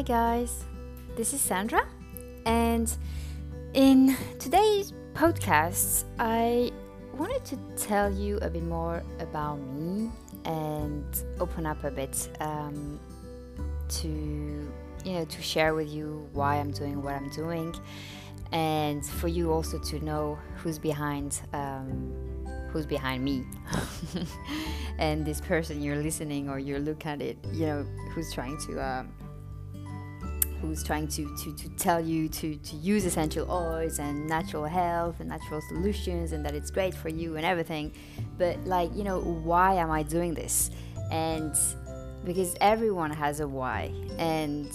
Hi, guys. This is Sandra, and in today's podcast, I wanted to tell you a bit more about me and open up a bit um, to you know to share with you why I'm doing what I'm doing, and for you also to know who's behind um, who's behind me and this person you're listening or you're looking at it you know who's trying to um, who's trying to, to, to tell you to, to use essential oils and natural health and natural solutions and that it's great for you and everything. But like you know why am i doing this? And because everyone has a why and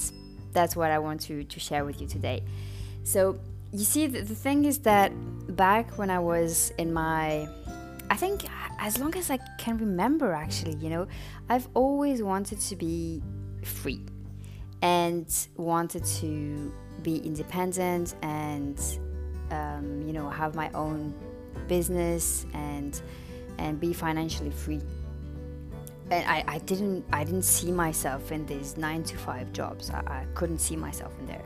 that's what i want to, to share with you today. So you see the, the thing is that back when i was in my i think as long as i can remember actually you know i've always wanted to be free and wanted to be independent and um, you know have my own business and and be financially free. And I, I didn't I didn't see myself in these nine to five jobs. I, I couldn't see myself in there.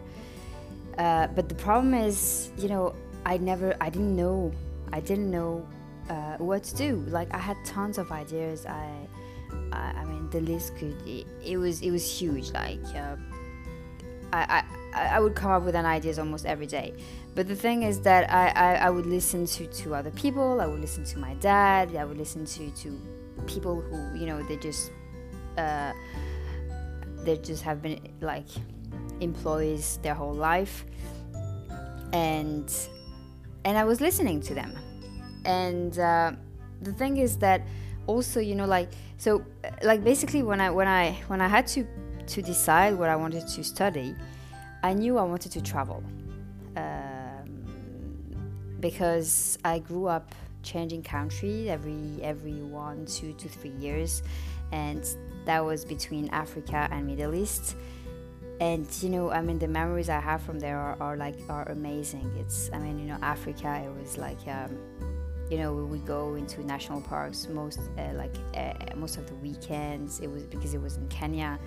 Uh, but the problem is you know I never I didn't know I didn't know uh, what to do. Like I had tons of ideas. I I, I mean, the list could it, it, was it was huge. Like, uh, I, I I would come up with an ideas almost every day. But the thing is that I, I, I would listen to, to other people. I would listen to my dad. I would listen to, to people who you know they just uh, they just have been like employees their whole life, and and I was listening to them. And uh, the thing is that also you know like so like basically when i when i when i had to to decide what i wanted to study i knew i wanted to travel um, because i grew up changing country every every one two to three years and that was between africa and middle east. And you know i mean the memories i have from there are, are like are amazing. It's i mean you know africa it was like um, you know we would go into national parks most uh, like uh, most of the weekends. It was because it was in Kenya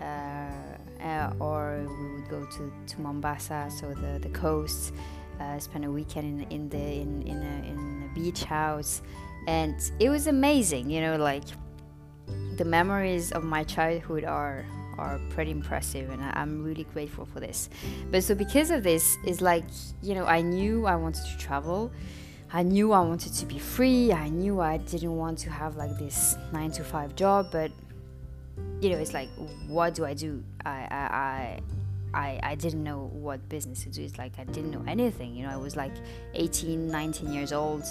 uh, uh or we would go to, to Mombasa so the, the coast uh, spend a weekend in, in the in, in, a, in a beach house. And it was amazing you know like the memories of my childhood are are pretty impressive and I'm really grateful for this. But so because of this is like you know I knew I wanted to travel I knew I wanted to be free. I knew I didn't want to have like this nine to five job, but you know, it's like, what do I do? I, I, I, I didn't know what business to do. It's like I didn't know anything. You know, I was like 18, 19 years old.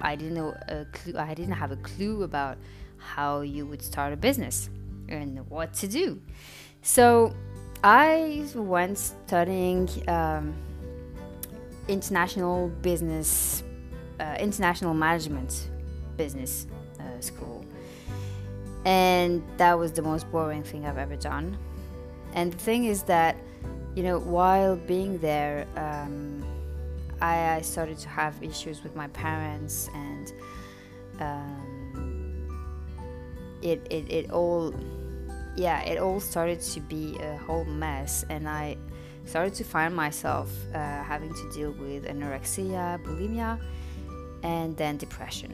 I didn't know a clue. I didn't have a clue about how you would start a business and what to do. So I went studying um, international business uh, international management business uh, school. And that was the most boring thing I've ever done. And the thing is that, you know, while being there, um, I, I, started to have issues with my parents, and um, it, it, it all, yeah, it all started to be a whole mess. And I started to find myself uh, having to deal with anorexia, bulimia, and then depression.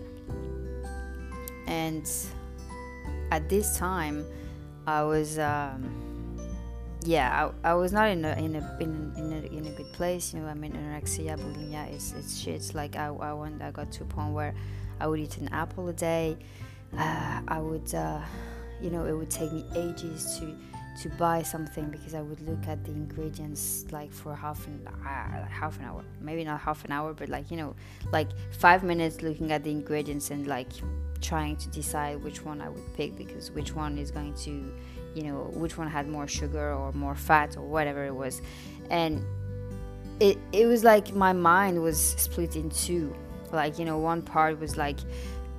And at this time, I was, um, yeah, I, I, was not in a in a, in, in a in a good place. You know, I mean, anorexia, bulimia, it's it's shit. Like I I went, I got to a point where I would eat an apple a day. Uh, I would, uh, you know, it would take me ages to to buy something because I would look at the ingredients like for half an uh, half an hour, maybe not half an hour, but like you know, like five minutes looking at the ingredients and like trying to decide which one I would pick because which one is going to, you know, which one had more sugar or more fat or whatever it was, and it it was like my mind was split in two. Like you know, one part was like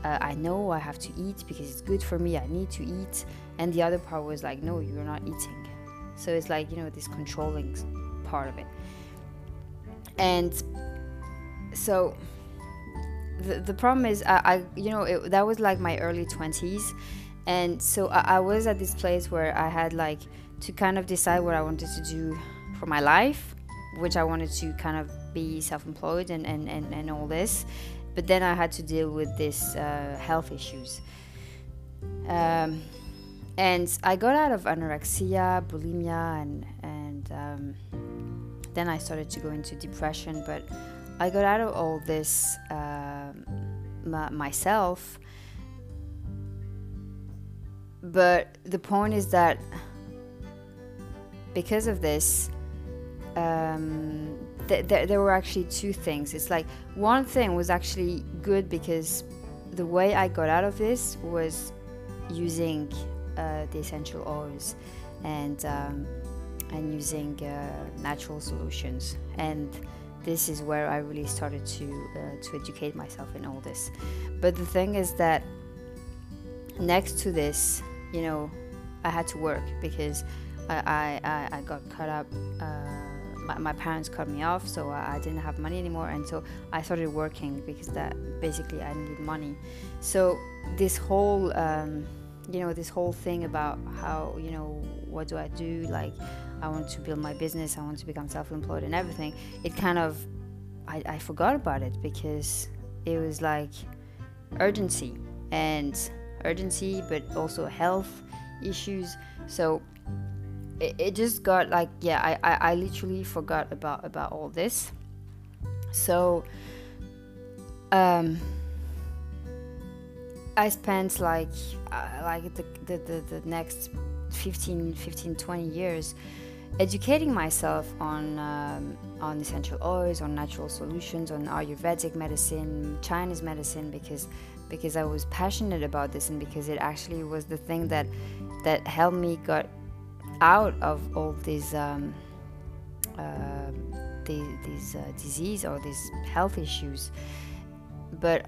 uh, I know I have to eat because it's good for me. I need to eat and the other part was like no you're not eating so it's like you know this controlling part of it and so the, the problem is I, I you know it, that was like my early 20s and so I, I was at this place where i had like to kind of decide what I wanted to do for my life, which I wanted to kind of be self-employed and and, and, and all this. But then I had to deal with this uh, health issues. Um, and I got out of anorexia, bulimia, and and um, then I started to go into depression. But I got out of all this um, myself. But the point is that because of this, um, th- th- there were actually two things. It's like one thing was actually good because the way I got out of this was using uh, the essential oils and um, and using uh, natural solutions and this is where I really started to uh, to educate myself in all this but the thing is that next to this you know I had to work because I, I, I got caught up uh, my, my, parents cut me off so I, I, didn't have money anymore and so I started working because that basically I needed money. So this whole um, you know this whole thing about how you know what do i do? Like i want to build my business i want to become self-employed and everything it kind of i, I forgot about it because it was like urgency and urgency but also health issues. So it, it just got like yeah I, I i literally forgot about about all this. So um I spent like uh, like the, the, the, the, next 15, 15 20 years educating myself on um, on essential oils, on natural solutions, on Ayurvedic medicine, Chinese medicine, because because I was passionate about this and because it actually was the thing that that helped me got out of all these um, uh, these, these uh, disease or these health issues. But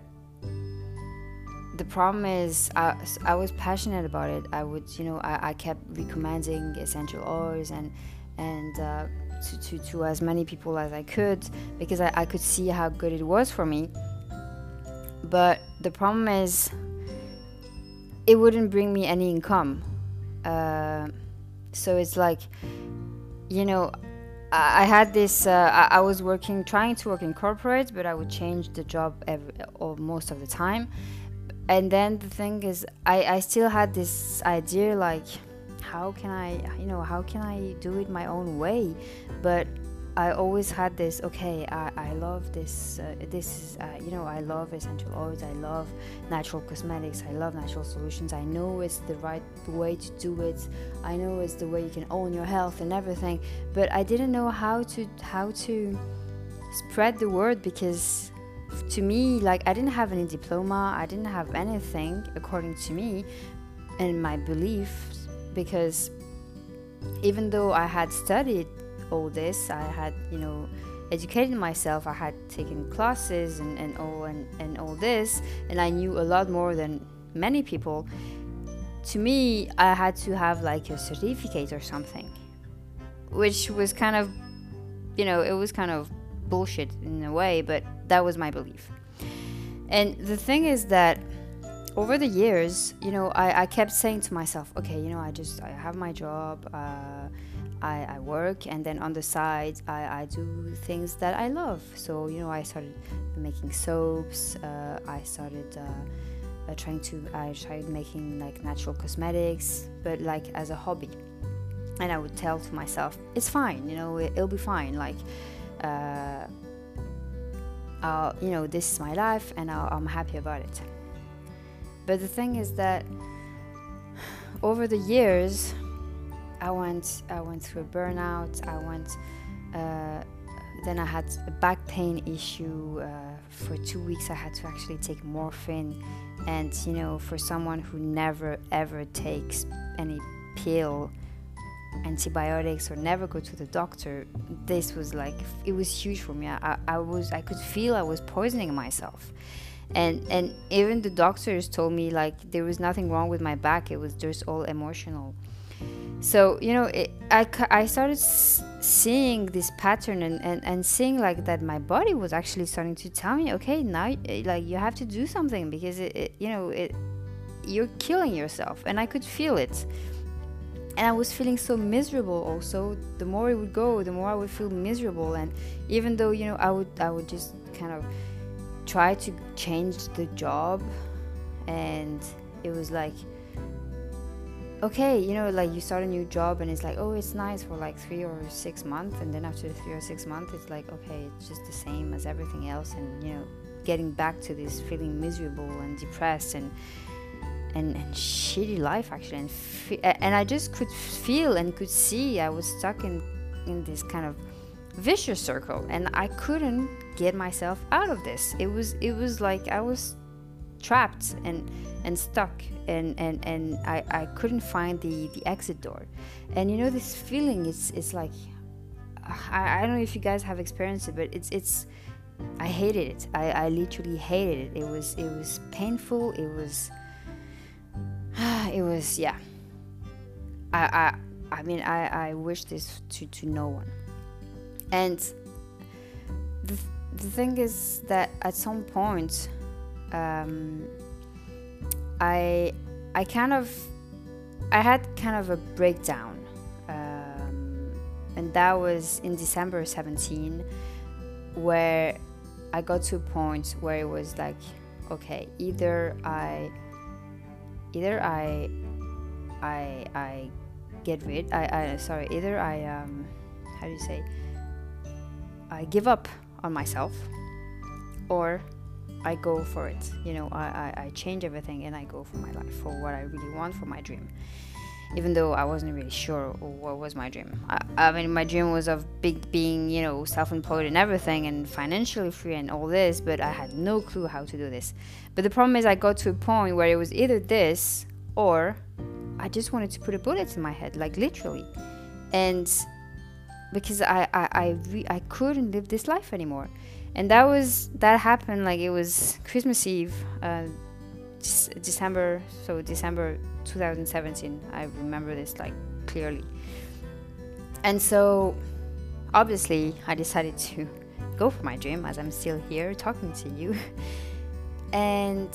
the problem is I, I was passionate about it. I would you know i, I kept recommending essential oils and and uh, to, to, to as many people as i could because I, I could see how good it was for me. But the problem is it wouldn't bring me any income. Uh, so it's like you know I, had this. Uh, I, I, was working, trying to work in corporate, but I would change the job every, or most of the time and then the thing is I, I still had this idea like how can i you know how can i do it my own way but i always had this okay i, I love this uh, this is uh, you know i love essential oils i love natural cosmetics i love natural solutions i know it's the right way to do it i know it's the way you can own your health and everything but i didn't know how to how to spread the word because to me, like I didn't have any diploma, I didn't have anything according to me and my beliefs because even though I had studied all this, I had, you know, educated myself, I had taken classes and, and all and, and all this, and I knew a lot more than many people. To me, I had to have like a certificate or something, which was kind of, you know, it was kind of bullshit in a way, but that was my belief. And the thing is that over the years, you know, I, I kept saying to myself, okay, you know, I just I have my job, uh, I, I work, and then on the side, I, I do things that I love. So, you know, I started making soaps, uh, I started uh, uh trying to, I tried making like natural cosmetics, but like as a hobby. And I would tell to myself, it's fine, you know, it, will be fine. Like, uh, I'll, you know, this is my life and i am happy about it. But the thing is that over the years, I went, I went through a burnout. I went, uh, then I had a back pain issue. Uh, for two weeks, I had to actually take morphine. And, you know, for someone who never ever takes any pill, antibiotics or never go to the doctor this was like it was huge for me I, I was i could feel i was poisoning myself and and even the doctors told me like there was nothing wrong with my back it was just all emotional so you know it, I, I started seeing this pattern and, and, and seeing like that my body was actually starting to tell me okay now eh, like you have to do something because it, it you know it you're killing yourself. And i could feel it. And I was feeling so miserable also. The more it would go the more I would feel miserable. And even though you know I would I would just kind of try to change the job and it was like okay you know like you start a new job and it's like oh it's nice for like three or six months and then after three or six months it's like okay it's just the same as everything else and you know getting back to this feeling miserable and depressed and and, and shitty life actually and fe- and I just could feel and could see I was stuck in in this kind of vicious circle and I couldn't get myself out of this. It was it was like I was trapped and and stuck and and and I, I couldn't find the the exit door and you know this feeling it's it's like I, I don't know if you guys have experienced it but it's it's I hated it I, I literally hated it it was it was painful it was it was yeah. I I I mean I I wish this to to no one. And the the thing is that at some point, um, I I kind of I had kind of a breakdown, um, and that was in December 17, where I got to a point where it was like, okay, either I either I I I get rid I, I sorry either I um how do you say I give up on myself or I go for it you know I, I, I change everything and I go for my life for what I really want for my dream even though I wasn't really sure what was my dream. I, I, mean, my dream was of big being, you know, self-employed and everything, and financially free and all this. But I had no clue how to do this. But the problem is, I got to a point where it was either this or I just wanted to put a bullet in my head, like literally, and because I I I, re- I couldn't live this life anymore, and that was that happened like it was Christmas Eve. Uh, December, so December 2017. I remember this like clearly. And so obviously I decided to go for my dream as I'm still here talking to you. and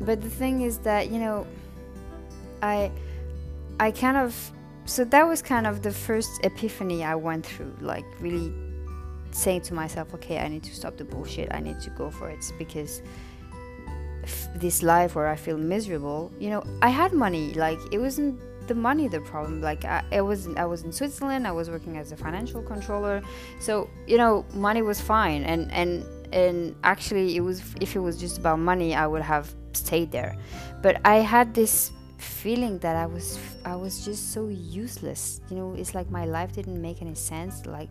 but the thing is that, you know, I I kind of so that was kind of the first epiphany I went through, like really saying to myself, okay, I need to stop the bullshit. I need to go for it because this life where I feel miserable, you know, I had money. Like it wasn't the money the problem. Like I, it was I was in Switzerland. I was working as a financial controller, so you know, money was fine. And and and actually, it was if it was just about money, I would have stayed there. But I had this feeling that I was I was just so useless. You know, it's like my life didn't make any sense. Like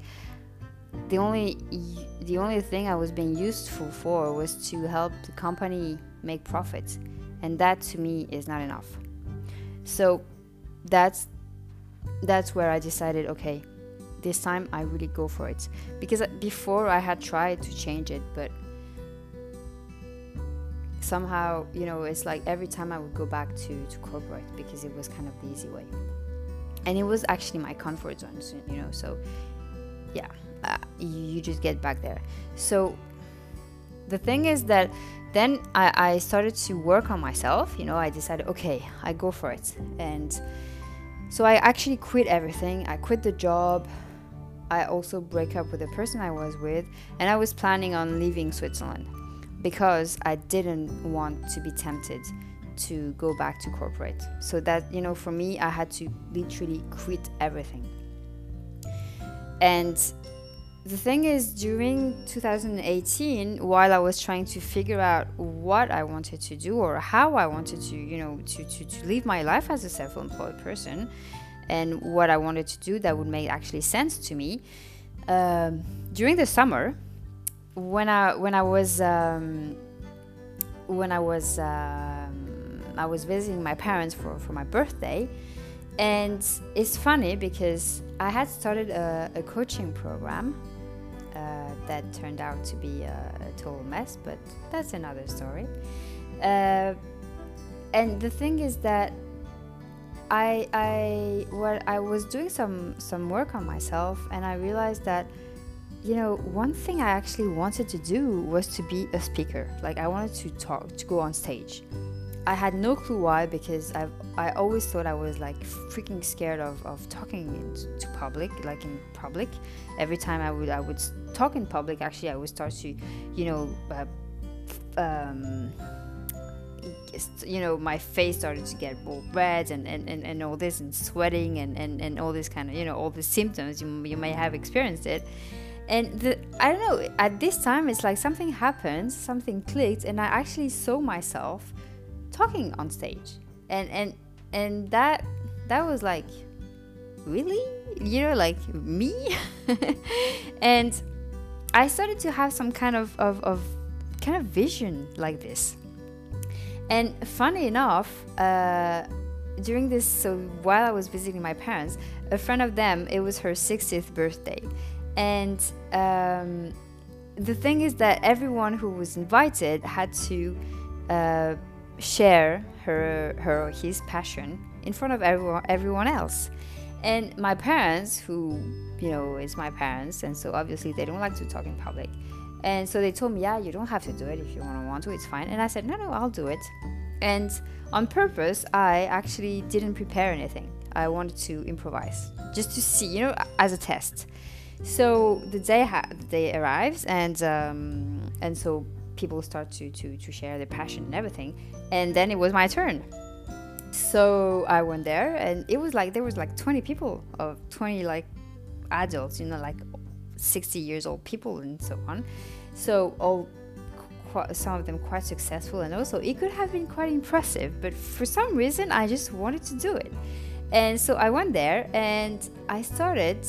the only the only thing I was being useful for was to help the company make profits, and that to me is not enough. So that's that's where I decided, okay, this time I really go for it because uh, before I had tried to change it, but somehow you know it's like every time I would go back to to corporate because it was kind of the easy way, and it was actually my comfort zone, you know. So yeah uh, you just get back there. So the thing is that then I, I started to work on myself. You know, I decided, okay, I go for it. And so I actually quit everything. I quit the job. I also break up with the person I was with, and I was planning on leaving Switzerland because I didn't want to be tempted to go back to corporate. So that, you know, for me, I had to literally quit everything. And the thing is, during 2018, while I was trying to figure out what I wanted to do or how I wanted to, you know, to, to, to live my life as a self employed person and what I wanted to do that would make actually sense to me, um, during the summer, when I, when I was, um, when I was, um, I was visiting my parents for, for my birthday, and it's funny because I had started a, a coaching program uh, that turned out to be a, a, total mess, but that's another story. Uh, and the thing is that I, I, what I was doing some some work on myself, and I realized that, you know, one thing I actually wanted to do was to be a speaker. Like I wanted to talk, to go on stage. I had no clue why because I I always thought I was like freaking scared of, of talking in, to public like in public every time I would I would talk in public actually I would start to you know uh, um, you know my face started to get all red and, and, and, and all this and sweating and, and, and all this kind of you know all the symptoms you, you may have experienced it. And the, i don't know at this time it's like something happened something clicked and i actually saw myself talking on stage. And and and that that was like really? You know like me? And i started to have some kind of, of, of kind of vision like this. And funny enough uh, during this so while i was visiting my parents a friend of them it was her 60th birthday. And um, the thing is that everyone who was invited had to uh, share her her his passion in front of everyone everyone else and my parents who you know is my parents and so obviously they don't like to talk in public. And so they told me yeah you don't have to do it if you want to want to it's fine. And i said no no i'll do it. And on purpose i actually didn't prepare anything. I wanted to improvise just to see you know as a test. So the day ha- the day arrives and um, and so people start to, to, to share their passion and everything. And then it was my turn. So I went there and it was like there was like 20 people of 20 like adults, you know, like 60 years old people and so on. So all some of them quite successful and also it could have been quite impressive, but for some reason I just wanted to do it. And so I went there and I started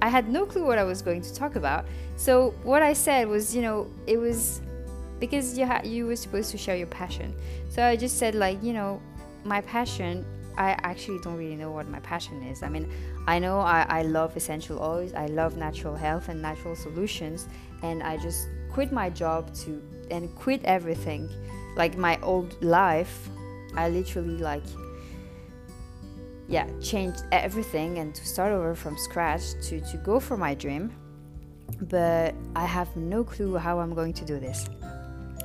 I had no clue what I was going to talk about. So what I said was, you know, it was because you ha- you were supposed to share your passion. So I just said like you know my passion. I actually don't really know what my passion is. I mean, I know I, I love essential oils, I love natural health and natural solutions, and I just quit my job to and quit everything, like my old life. I literally like yeah changed everything and to start over from scratch to to go for my dream but i have no clue how i'm going to do this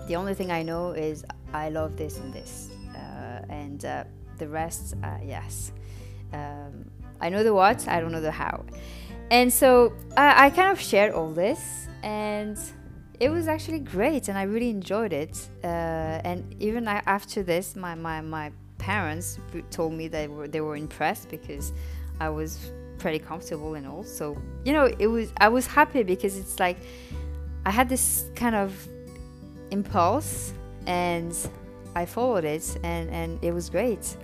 the only thing I know is I love this and this, and uh, the rest, uh, yes. Um, I know the what, I don't know the how. And so I kind of shared all this, and it was actually great, and I really enjoyed it. Uh, and even after this, my, my, my parents told me they were, they were impressed because I was pretty comfortable and all. So, you know, it was I was happy because it's like I had this kind of impulse and I followed it and, and it was great.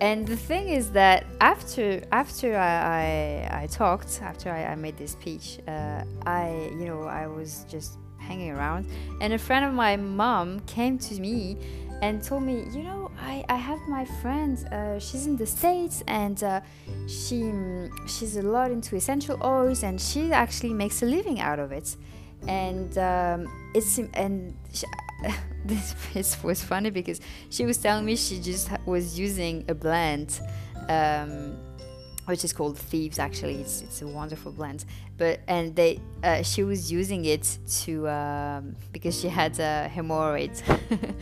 And the thing is that after after I, I, I talked, after I, I made this speech, uh, I you know I was just hanging around, and a friend of my mom came to me and told me, you know, I, I have my friend, uh, she's in the States and uh, she, she's a lot into essential oils and she actually makes a living out of it and um, it's and she, this was funny because she was telling me she just was using a blend um, which is called thieves actually. It's, it's a wonderful blend. But and they uh, she was using it to um, because she had a hemorrhoid.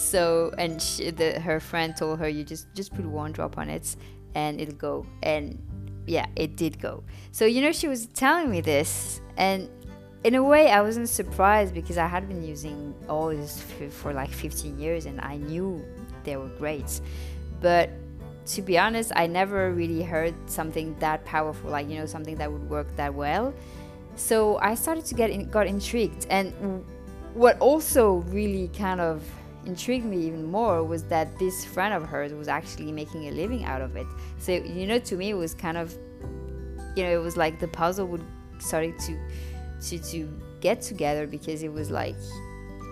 So and she, the, her friend told her you just just put one drop on it and it'll go. And yeah it did go. So you know she was telling me this and in a way, I wasn't surprised because I had been using oils for like 15 years and I knew they were great. But to be honest, I never really heard something that powerful, like you know, something that would work that well. So I started to get in, got intrigued, and what also really kind of intrigued me even more was that this friend of hers was actually making a living out of it. So you know, to me, it was kind of, you know, it was like the puzzle would started to to to get together because it was like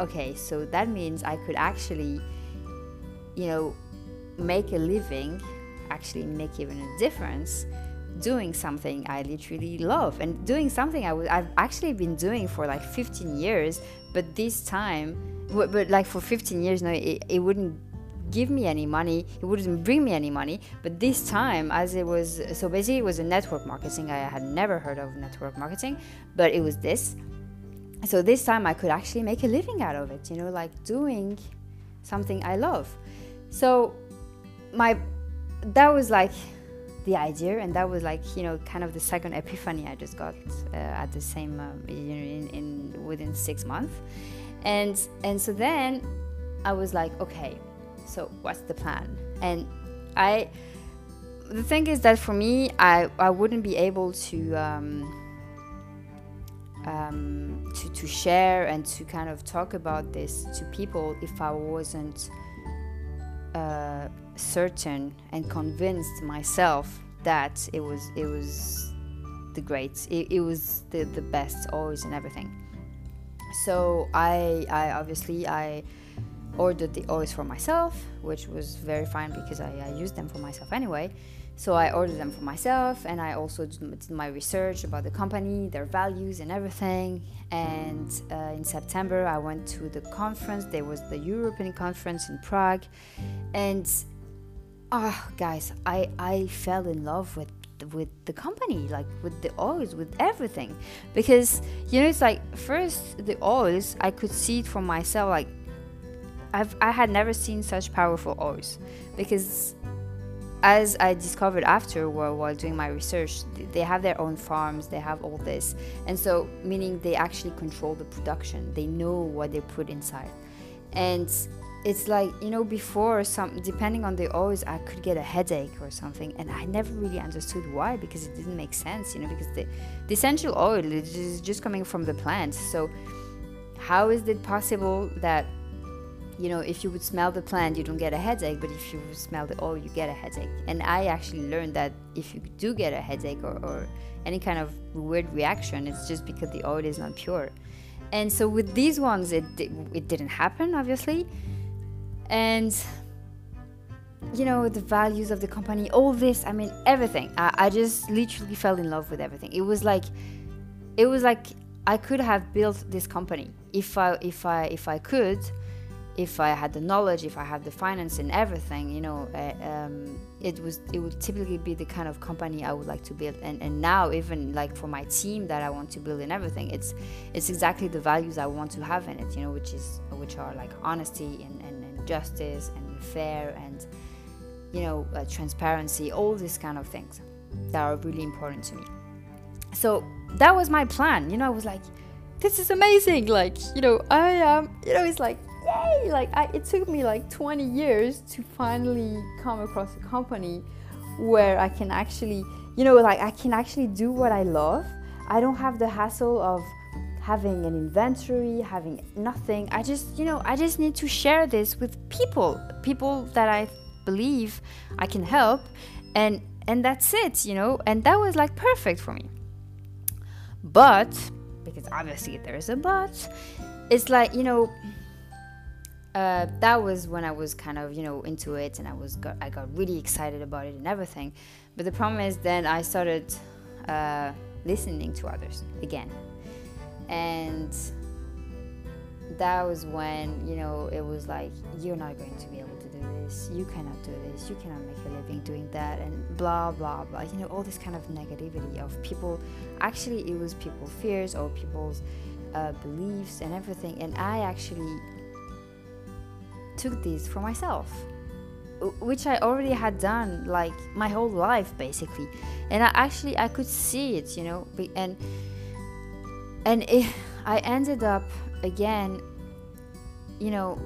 okay so that means i could actually you know make a living actually make even a difference doing something i literally love. And doing something I w- i've actually been doing for like 15 years but this time but, but like for 15 years no it, it wouldn't give me any money it wouldn't bring me any money. But this time as it was so basically it was a network marketing. I had never heard of network marketing but it was this. So this time i could actually make a living out of it you know like doing something I love. So my that was like the idea, and that was like you know kind of the second epiphany I just got uh, at the same um, in, in within six months, and and so then I was like, okay, so what's the plan? And I the thing is that for me, I I wouldn't be able to. Um, um, to, to share and to kind of talk about this to people if I wasn't uh, certain and convinced myself that it was it was the great it, it was the, the best always and everything so I I obviously I ordered the oils for myself which was very fine because I, I used them for myself anyway so I ordered them for myself, and I also did my research about the company, their values, and everything. And uh, in September, I went to the conference. There was the European conference in Prague, and ah, oh, guys, I I fell in love with with the company, like with the oils, with everything, because you know it's like first the oils I could see it for myself, like I've I had never seen such powerful oils because as I discovered after while, doing my research, they have their own farms, they have all this. And so, meaning they actually control the production, they know what they put inside. And it's like, you know, before, some depending on the oils, I could get a headache or something. And I never really understood why because it didn't make sense, you know, because the, the essential oil is just coming from the plant. So, how is it possible that you know, if you would smell the plant, you don't get a headache, but if you smell the oil, you get a headache. And I actually learned that if you do get a headache or, or any kind of weird reaction, it's just because the oil is not pure. And so with these ones, it it didn't happen, obviously. And you know the values of the company, all this. I mean, everything. I, I just literally fell in love with everything. It was like, it was like I could have built this company if I if I if I could if I had the knowledge, if I had the finance and everything, you know, uh, um, it was it would typically be the kind of company I would like to build. And and now even like for my team that I want to build and everything, it's it's exactly the values I want to have in it, you know, which is which are like honesty and, and, and justice and fair and you know uh, transparency, all these kind of things that are really important to me. So that was my plan. You know, I was like, this is amazing. Like, you know, I am. you know, it's like yay! Like I, it took me like 20 years to finally come across a company where I can actually, you know, like I can actually do what I love. I don't have the hassle of having an inventory, having nothing. I just, you know, I just need to share this with people, people that I believe I can help, and and that's it, you know. And that was like perfect for me. But because obviously there's a but, it's like you know uh, that was when I was kind of you know into it and I was got, I got really excited about it and everything. But the problem is then I started uh, listening to others again, and that was when you know it was like you're not going to be able to do this, you cannot do this, you cannot make a living doing that, and blah blah blah. You know all this kind of negativity of people. Actually, it was people's fears or people's uh, beliefs and everything, and I actually took this for myself which I already had done like my whole life basically. And I actually I could see it you know and and it, I ended up again you know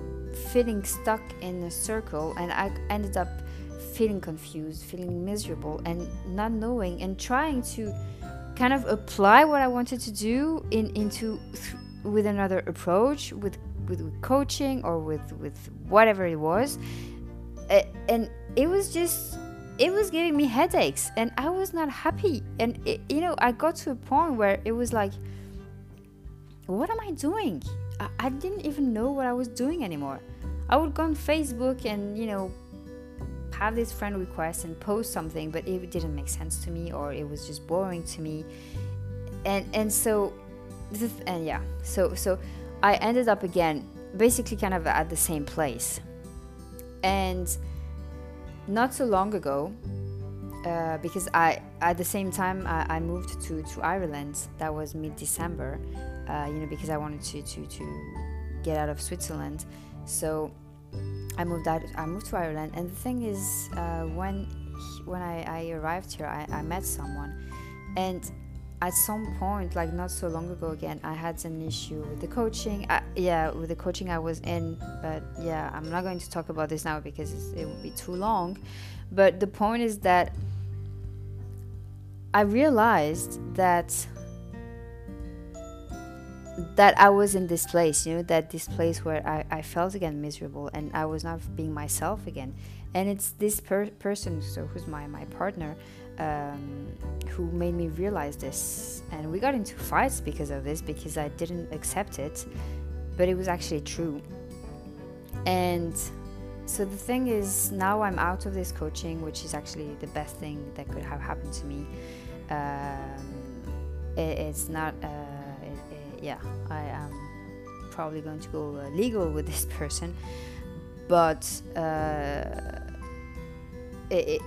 feeling stuck in a circle and I ended up feeling confused feeling miserable and not knowing and trying to kind of apply what I wanted to do in into th- with another approach with with, coaching or with with whatever it was and it was just it was giving me headaches and i was not happy. And it, you know i got to a point where it was like what am i doing? I, I didn't even know what i was doing anymore. I would go on facebook and you know have this friend request and post something but it didn't make sense to me or it was just boring to me. And and so this and yeah so so I ended up again basically kind of at the same place. And not so long ago, uh, because I at the same time I, I, moved to, to Ireland. That was mid December, uh, you know, because I wanted to, to to get out of Switzerland. So I moved out. I moved to Ireland, and the thing is, uh, when when I, I arrived here, I, I met someone, and at some point, like not so long ago, again, I had an issue with the coaching. Uh, yeah, with the coaching I was in, but yeah, I'm not going to talk about this now because it would be too long. But the point is that I realized that that I was in this place, you know, that this place where I, I felt again miserable and I was not being myself again. And it's this per- person, so who's my, my partner, um, who made me realize this. And we got into fights because of this, because I didn't accept it, but it was actually true. And so the thing is, now I'm out of this coaching, which is actually the best thing that could have happened to me. Um, it, it's not. Uh, yeah, I am probably going to go uh, legal with this person, but uh, it, it,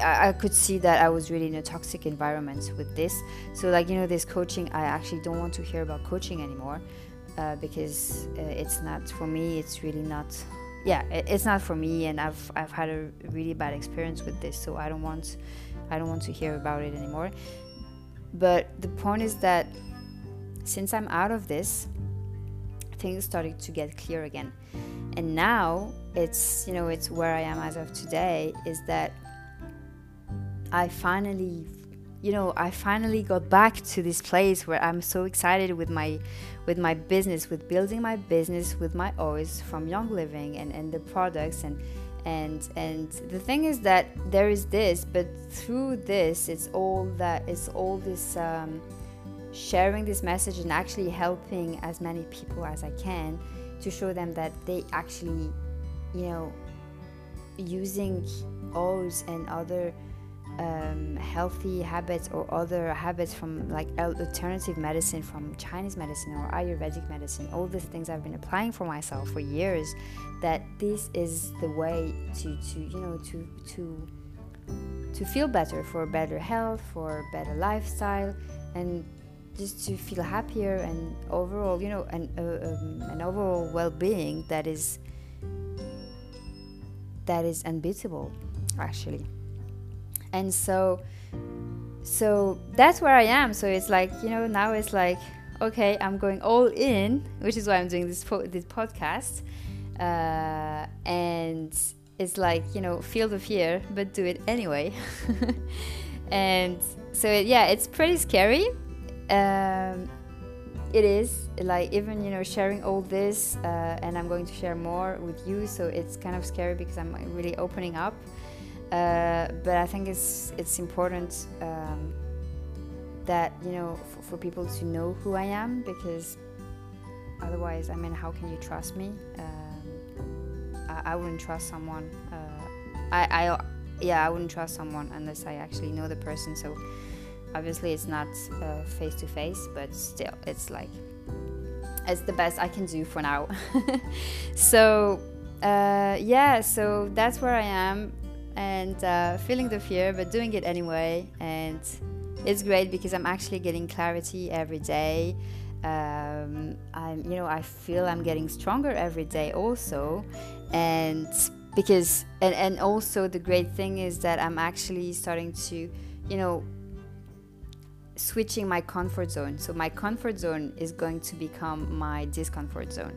I, could see that I was really in a toxic environment with this. So, like, you know, this coaching, I actually don't want to hear about coaching anymore uh, because uh, it's not for me, it's really not. Yeah, it, it's not for me, and I've I've had a really bad experience with this, so I don't want I don't want to hear about it anymore. But the point is that since I'm out of this, things started to get clear again. And now it's, you know, it's where I am as of today is that I finally you know i finally got back to this place where i'm so excited with my with my business with building my business with my oils from young living and and the products and and and the thing is that there is this but through this it's all that it's all this um, sharing this message and actually helping as many people as I can to show them that they actually, you know, using oils and other um, healthy habits or other habits from like alternative medicine, from Chinese medicine or Ayurvedic medicine, all these things I've been applying for myself for years, that this is the way to, to you know, to, to, to feel better, for better health, for better lifestyle, and just to feel happier and overall, you know, an, uh, um, an overall well-being that is that is unbeatable, actually. And so, so that's where I am. So it's like you know now it's like okay, I'm going all in, which is why I'm doing this po- this podcast, uh, and it's like you know feel the fear, but do it anyway. and so yeah, it's pretty scary um, it is like even you know sharing all this uh, and i'm going to share more with you so it's kind of scary because i'm really opening up uh, but i think it's it's important um, that you know f- for people to know who i am because otherwise i mean how can you trust me? Um, I, I, wouldn't trust someone uh, I, I yeah i wouldn't trust someone unless i actually know the person. So obviously it's not face to face but still it's like it's the best i can do for now. So uh, yeah so that's where i am and uh, feeling the fear but doing it anyway and it's great because i'm actually getting clarity every day um, i'm you know i feel i'm getting stronger every day also and because and, and also the great thing is that i'm actually starting to you know switching my comfort zone. So my comfort zone is going to become my discomfort zone.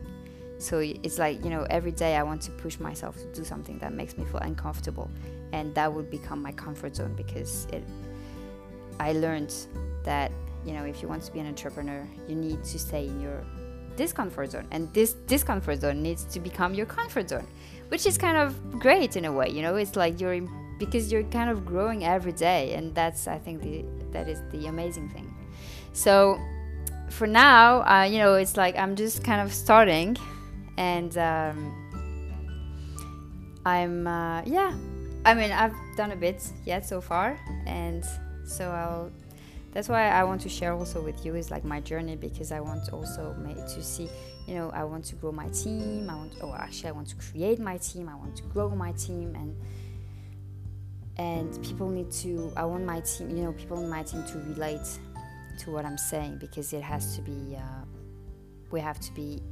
So it's like, you know, every day I want to push myself to do something that makes me feel uncomfortable. And that would become my comfort zone because it I learned that, you know, if you want to be an entrepreneur, you need to stay in your discomfort zone. And this discomfort zone needs to become your comfort zone, which is kind of great in a way, you know, it's like you're in, because you're kind of growing every day and that's I think the that is the amazing thing. So for now, uh, you know, it's like I'm just kind of starting, and um, I'm uh, yeah. I mean, I've done a bit yet so far, and so I'll. That's why I want to share also with you is like my journey because I want also to see, you know, I want to grow my team. I want, oh, actually, I want to create my team. I want to grow my team and and people need to i want my team you know people in my team to relate to what i'm saying because it has to be uh, we have to be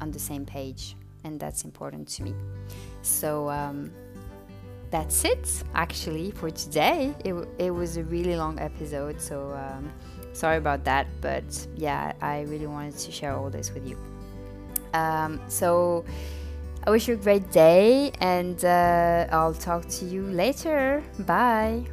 on the same page and that's important to me. So um, that's it actually for today. It, it was a really long episode, so um, sorry about that, but yeah, I really wanted to share all this with you. Um, so I wish you a great day, and uh, I'll talk to you later. Bye.